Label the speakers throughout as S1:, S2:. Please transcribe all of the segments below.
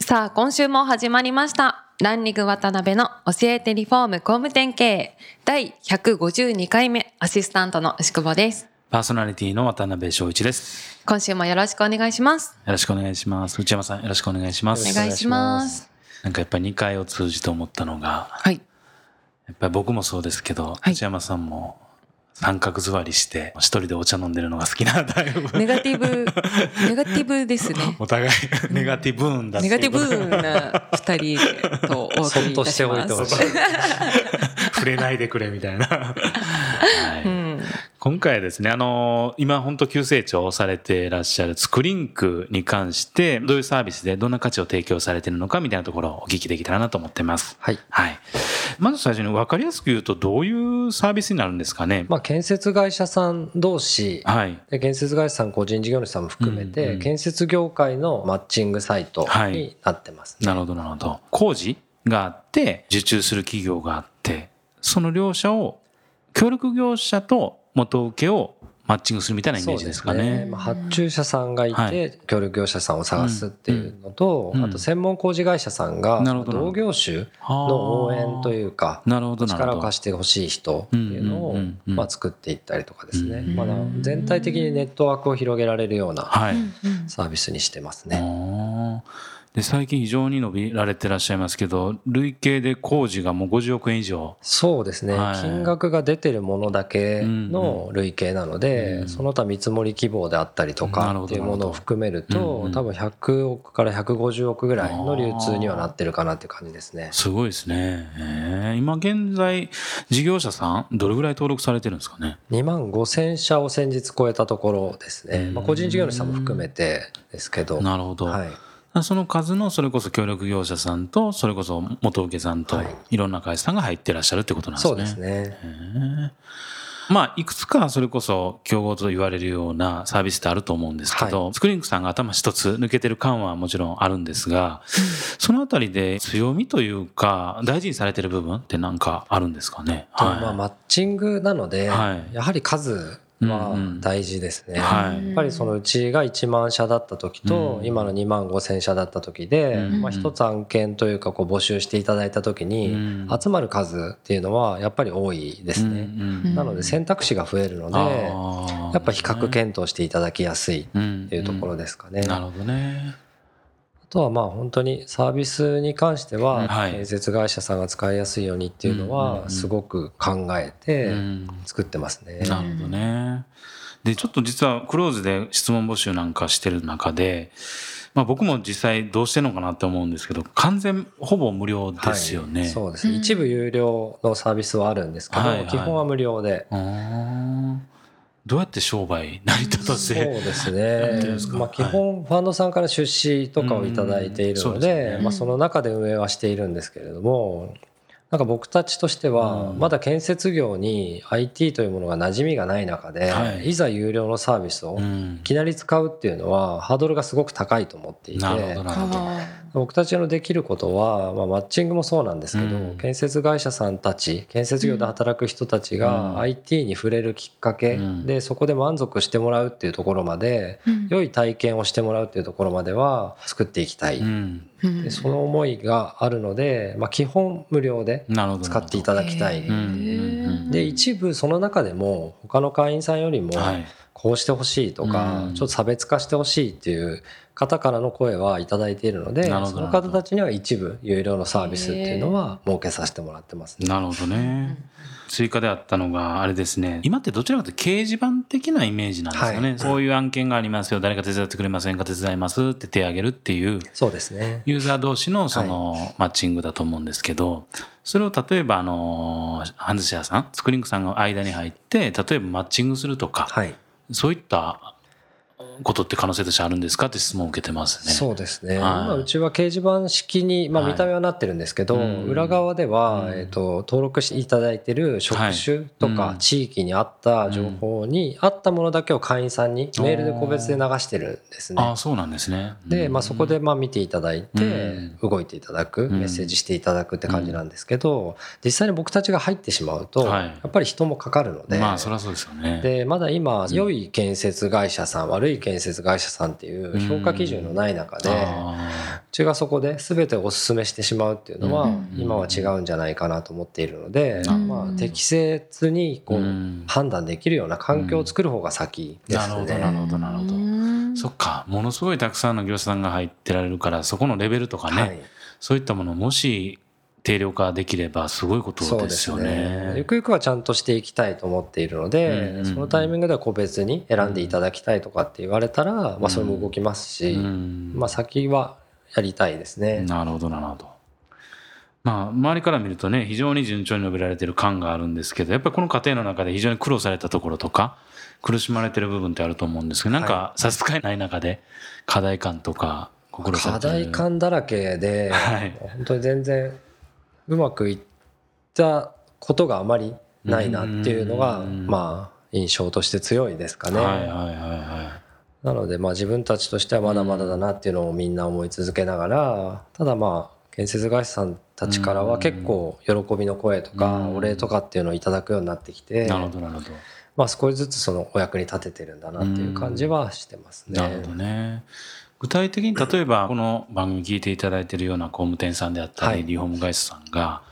S1: さあ今週も始まりました。ランリング渡辺の教えてリフォーム工務店経営。第152回目アシスタントの牛久保です。
S2: パーソナリティの渡辺翔一です。
S1: 今週もよろしくお願いします。
S2: よろしくお願いします。内山さん、よろしくお願いします。
S1: お願いします。
S2: なんかやっぱり2回を通じて思ったのが、
S1: はい。
S2: やっぱり僕もそうですけど、
S1: はい。
S2: 内山さんも三角座りして、一人でお茶飲んでるのが好きなタイプ。
S1: ネガティブ ネガティブですね。
S2: お互いネガティブーンだって
S1: ネガティブ
S2: いうこと
S1: な二人とお送りいたします。
S3: そっとしておいてほしい。
S2: 触れないでくれみたいな。はい。
S1: うん
S2: 今回はですね、あの、今本当急成長されていらっしゃるスクリンクに関して、どういうサービスでどんな価値を提供されているのかみたいなところをお聞きできたらなと思ってます。
S3: はい。
S2: はい。まず最初に分かりやすく言うと、どういうサービスになるんですかね？
S3: まあ、建設会社さん同士、
S2: はい。
S3: で建設会社さん、個人事業主さんも含めて、
S2: うんうん
S3: 建設業界のマッチングサイトになってます、ね
S2: なるほど、なるほど。工事があって、受注する企業があって、その両者を、協力業者と元請けをマッチングするみたいなイメージですかね。
S3: まあ、発注者さんがいて、
S2: はい。
S3: 協力業者さんを探すっていうのと、あと専門工事会社さんが
S2: なるほど。
S3: 同業種の応援というか。力を貸してほしい人っていうのをまあ作っていったりとかですね、
S2: うん
S3: まだ全体的にネットワークを広げられるような
S2: はい。
S3: サービスにしてますね。
S2: で最近非常に伸びられてらっしゃいますけど累計で工事がもう50億円以上。
S3: そうですね、
S2: はい。
S3: 金額が出てるものだけの累計なので、
S2: うん
S3: その他見積もり希望であったりとかっていうものを含める
S2: なるほど
S3: と多分100億から150億ぐらいの流通にはなってるかなっていう感じですね。
S2: すごいですね、えー。今現在事業者さんどれぐらい登録されてるんですかね
S3: ？2万5000社を先日超えたところですね、
S2: うん。
S3: まあ、個人事業主さんも含めてですけど、
S2: なるほど、
S3: はい、
S2: その数のそれこそ協力業者さんとそれこそ元請けさんと
S3: はい。
S2: いろんな会社さんが入ってらっしゃるってことなんですね。
S3: そうですね。
S2: まあ、いくつかそれこそ競合と言われるようなサービスってあると思うんですけど、スクリンクさんが頭一つ抜けてる感はもちろんあるんですが、そのあたりで強みというか、大事にされてる部分ってなんかあるんですかね？
S3: とまあ、マッチングなので、
S2: はい。
S3: やはり数は大事ですね。
S2: はい
S3: やっぱりそのうちが1万社だった時と、
S2: うん
S3: 今の2万5千社だった時で、
S2: うん
S3: まあ、一つ案件というかこう募集していただいた時に、
S2: うん
S3: 集まる数っていうのはやっぱり多いですね。
S2: うん
S3: なので選択肢が増えるので、やっぱ比較検討していただきやすいっ
S2: うん
S3: ていうところですかね。
S2: なるほどね。
S3: あとはまあ本当にサービスに関して
S2: うん
S3: は
S2: はい
S3: 建設会社さんが使いやすいようにっていうのはすごく考え
S2: う
S3: て
S2: ん
S3: 作ってますね。
S2: なるほどね。で、ちょっと実はクローズで質問募集なんかしてる中で、まあ僕も実際どうしてんのかなって思うんですけど、完全ほぼ無料ですよね。
S3: はい、そうですね、
S1: うん
S3: 一部有料のサービスはあるんですけど、
S2: はいはい
S3: 基本は無料で。
S2: どうやって商売成り立た
S3: そう
S2: せ、
S3: ですねまあ、基本ファンドさんから出資とかをいただいているの
S2: で、
S3: まあ、その中で運営はしているんですけれども、なんか僕たちとしては、
S2: うん。
S3: まだ建設業に IT というものが馴染みがない中で、
S2: はい。
S3: いざ有料のサービスを
S2: うん。
S3: いきなり使うっていうのはハードルがすごく高いと思っていて
S2: なるほどなるほど。
S3: 僕たちのできることは、まあ、マッチングもそうなんですけど、
S2: うん。
S3: 建設会社さんたち建設業で働く人たち
S2: うん。
S3: が IT に触れるきっかけ
S2: うん。
S3: でそこで満足してもらうっていうところまで
S1: うん。
S3: 良い体験をしてもらうっていうところまでは作っていきたい、でその思いがあるので、まあ、基本無料で。使っていただきたいで一部その中でも他の会員さんよりも
S2: はい。
S3: こうしてほしいとか、
S2: うん
S3: ちょっと差別化してほしいっていう方からの声はいただいているのでその方たちには一部有料のサービスっていうのは設けさせてもらってますね。
S2: なるほどね。追加であったのが、あれですね。今ってどちらかというと掲示板的なイメージなんですよね。
S3: はい
S2: こういう案件がありますよ。誰か手伝ってくれませんか？手伝いますって手を挙げるっていう、
S3: そうですね。
S2: ユーザー同士のそのマッチングだと思うんですけど、それを例えばあの、ハンズシェアさん、スクリンクさんが間に入って、例えばマッチングするとか、
S3: はい。
S2: そういったことって可能性としてあるんですかって質問を受けてますね。
S3: そうですね、
S2: はい。
S3: 今うちは掲示板式に、まあ、
S2: はい。
S3: 見た目はなってるんですけど、
S2: うん。
S3: 裏側では、
S2: うん。
S3: えー、と登録していただいてる職種とか地域に合った情報に合ったものだけを会員さんにメールで個別で流してるんですね。
S2: ああそうなんですね。
S3: で、まあ、そこでまあ見ていただいて
S2: う
S3: 動いていただく
S2: ん。
S3: メッセージしていただくって感じなんですけど実際に僕たちが入ってしまうと
S2: はい。
S3: やっぱり人もかかるので。
S2: まあそりゃそうですよね。
S3: でまだ今良い建設会社さん悪い建設会社さんっていう評価基準のない中でう
S2: あ
S3: ちがそこで全てお勧めしてしまうっていうのは
S2: うん。
S3: 今は違うんじゃないかなと思っているので
S1: うん。
S3: まあ適切にこ
S2: う
S3: うん。判断できるような環境を作る方が先です
S2: なるほどなる
S3: ね。
S2: ほどなるほど。
S1: うん。
S2: そっか。ものすごいたくさんの業者さんが入ってられるからそこのレベルとかね、
S3: はい。
S2: そういったものをもし定量化できればすごいことで
S3: すす
S2: よ
S3: ね。ゆ
S2: ね。
S3: くゆくはちゃんとしていきたいと思っているの
S2: うん
S3: で、
S2: うん
S3: そのタイミングでは個別に選んでいただきたいとかって言われたら、まあそれも動きますし、
S2: うん
S3: まあ先はやりたいですね。
S2: なるほどなるほど。まあ周りから見るとね非常に順調に述べられてる感があるんですけどやっぱりこの過程の中で非常に苦労されたところとか苦しまれてる部分ってあると思うんですけどなんか差し支えない中で課題感とか
S3: 課題感だらけで、
S2: はい
S3: 本当に全然うまくいったことがあまりないなっていうのが、
S2: うん
S3: まあ印象として強いですかね。
S2: はいはいはいは
S3: なのでまあ自分たちとしてはまだまだだなっていうのをみんな思い続けながらただまあ建設会社さんたちからは結構喜びの声とか
S2: うん
S3: お礼とかっていうのをいただくようになってきて
S2: い。なるほどなるほど。
S3: まあ少しずつそのお役に立ててるんだなっていう感じはしてますね。
S2: なるほどね。具体的に例えばこの番組聞いていただいているような工務店さんであったり、
S3: はい。
S2: リフォーム会社さんが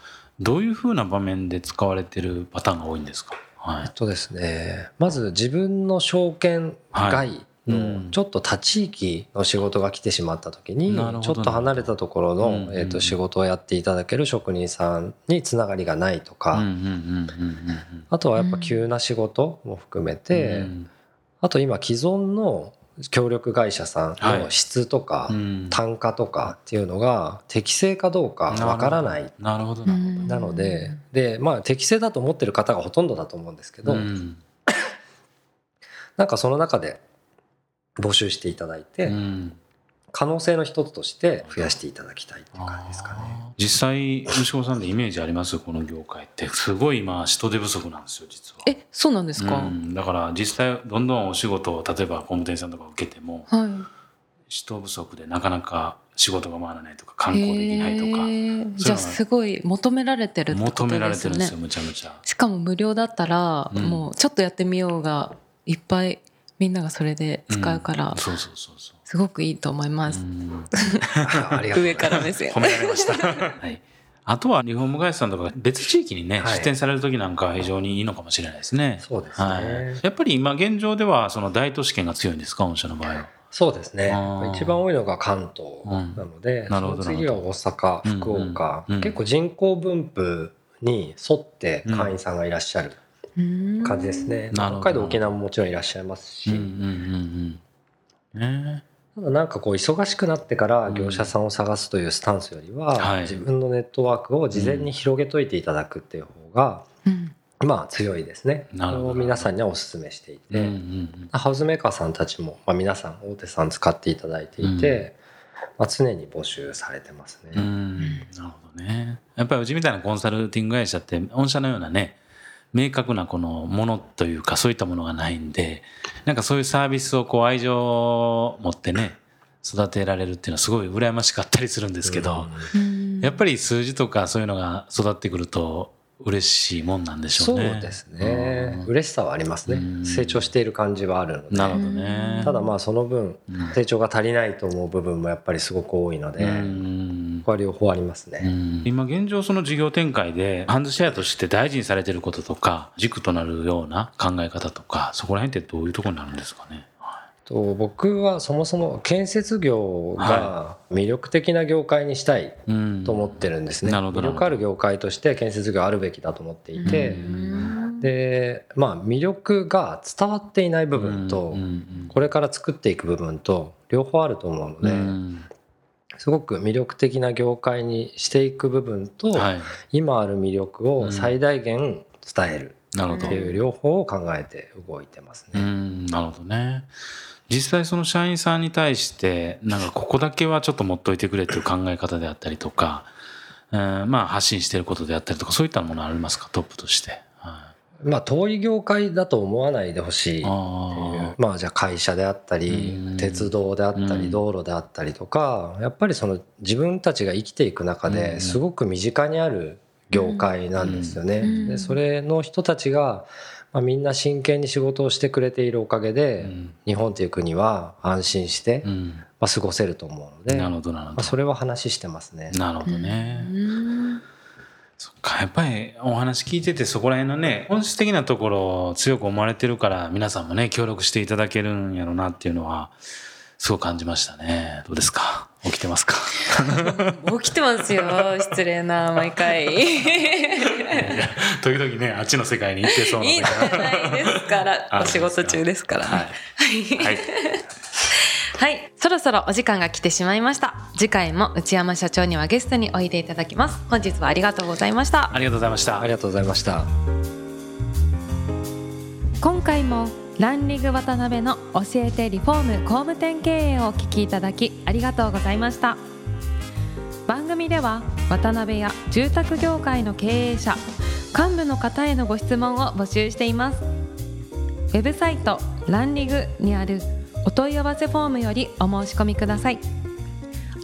S2: どういうふうな場面で使われてるパターンが多いんですか？はい。
S3: えっとですねまず自分の証券外
S2: うん。
S3: のちょっと他地域の仕事が来てしまった時にちょっと離れたところ
S2: うん
S3: のえっと仕事をやっていただける職人さんにつながりがないとかあとはやっぱ急な仕事も含め
S2: うん
S3: て、
S2: うん。
S3: あと今既存の協力会社さんの質とか
S2: うん。
S3: 単価とかっていうのが適正かどうかわからない。
S2: な
S3: ので、で、まあ適正だと思ってる方がほとんどだと思うんですけど、
S2: うん。
S3: なんかその中で募集していただいて、
S2: うん
S3: 可能性の一つとして増やしていただきたいっていう感じですかね。
S2: 実際息子さんでイメージあります？この業界って。すごい今人手不足なんですよ実は。
S1: えそうなんですか、
S2: うん、だから実際どんどんお仕事を例えば工務店さんとか受けても
S1: はい。
S2: 人不足でなかなか仕事が回らないとか観光できないとか。
S1: へー。じゃあすごい求められてるってこと
S2: 求められてるんですよむちゃむちゃ。
S1: しかも無料だったら、
S2: うん
S1: もうちょっとやってみようがいっぱいみんながそれで使うから、
S2: ん。そうそうそうそう。
S1: すごくいいと思います、
S2: うん。
S3: ありがとうございます。
S1: 上から目線。
S2: 褒められました。はい。あとはリフォーム会社さんとか別地域にね、
S3: はい。
S2: 出店される時なんかは非常にいいのかもしれないですね。
S3: そうですね。
S2: はい。やっぱり今現状ではその大都市圏が強いんですか、御社の場合は。
S3: そうですね。一番多いのが関東なので、
S2: ん。なるほど
S3: その次が大阪
S2: うん。
S3: 福岡、
S2: うん。
S3: 結構人口分布に沿って会員さんがいらっしゃる
S1: うん。
S3: 感じですね、
S2: なるほど。
S3: 北海道沖縄ももちろんいらっしゃいますし、
S2: うんうんうんうん。ね
S3: ただなんかこう忙しくなってから業者さんを探すというスタンスよりは、
S2: はい。
S3: 自分のネットワークを事前に広げといていただくっていう方が、
S1: うん。
S3: まあ強いですね。
S2: なるほど。
S3: それを皆さんにはお勧めしていて、ハウスメーカーさんたちも、まあ、皆さん大手さん使っていただいていて、まあ、常に募集されてますね。
S2: うん。なるほどね。やっぱりうちみたいなコンサルティング会社って御社のようなね明確なこのものというかそういったものがないんでなんかそういうサービスをこう愛情を持ってね育てられるっていうのはすごい羨ましかったりするんですけど、
S1: うん。
S2: やっぱり数字とかそういうのが育ってくると嬉しいもんなんでしょ
S3: そうう
S2: ね。
S3: ですね、
S2: うん。
S3: 嬉しさはありますね、
S2: うん。
S3: 成長している感じはあるので。
S2: なるほどね。
S3: ただまあその分
S2: うん。
S3: 成長が足りないと思う部分もやっぱりすごく多いので、
S2: うん
S3: ここは両方ありますね。
S2: うん。今現状その事業展開でハンズシェアとして大事にされてることとか軸となるような考え方とかそこら辺ってどういうところになるんですかね？
S3: と僕はそもそも建設業が魅力的な業界にしたい
S2: うん。
S3: と思ってるんですね。
S2: なるほど。
S3: 魅力ある業界として建設業あるべきだと思っていて、
S1: うん。
S3: でまあ魅力が伝わっていない部分と、
S2: うんうん
S3: これから作っていく部分と両方あると思うの
S2: う
S3: で、
S2: ん
S3: すごく魅力的な業界にしていく部分と、
S2: はい、
S3: 今ある魅力を最大限伝える
S2: なるほど
S3: って。いう両方を考えて動いてます
S2: う
S3: ね。
S2: んなるほどね。実際その社員さんに対してなんかここだけはちょっと持っといてくれっていう考え方であったりとか、うん、まあ発信してることであったりとかそういったものありますか？トップとして。
S3: まあ遠い業界だと思わないでほしいっていう。まあじゃあ会社であったり鉄道であったり道路であったりとかやっぱりその自分たちが生きていく中ですごく身近にある業界なんですよね。でそれの人たちがまあ、みんな真剣に仕事をしてくれているおかげで、日本という国は安心して、まあ、過ごせると思うのでなるほどなるほど、まあ、それは話してますね。
S2: なるほどね。そっかやっぱりお話聞いててそこら辺のね本質的なところを強く思われてるから皆さんもね協力していただけるんやろうなっていうのはすごく感じましたね。どうですか？起きてますか？
S1: 起きてますよ。失礼な毎回。
S2: 時々ねあっちの世界に行ってそうな
S1: 行ってないですから。お仕事中ですからはい、はい はい、そろそろお時間が来てしまいました。次回も内山社長にはゲストにおいでいただきます。本日はありがとうございました。
S2: ありがとうございました。
S3: ありがとうございました。
S1: 今回もランリング渡辺の教えてリフォーム工務店経営をお聞きいただきありがとうございました。番組では渡辺や住宅業界の経営者、幹部の方へのご質問を募集しています。ウェブサイトランリグにあるお問い合わせフォームよりお申し込みください。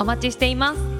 S1: お待ちしています。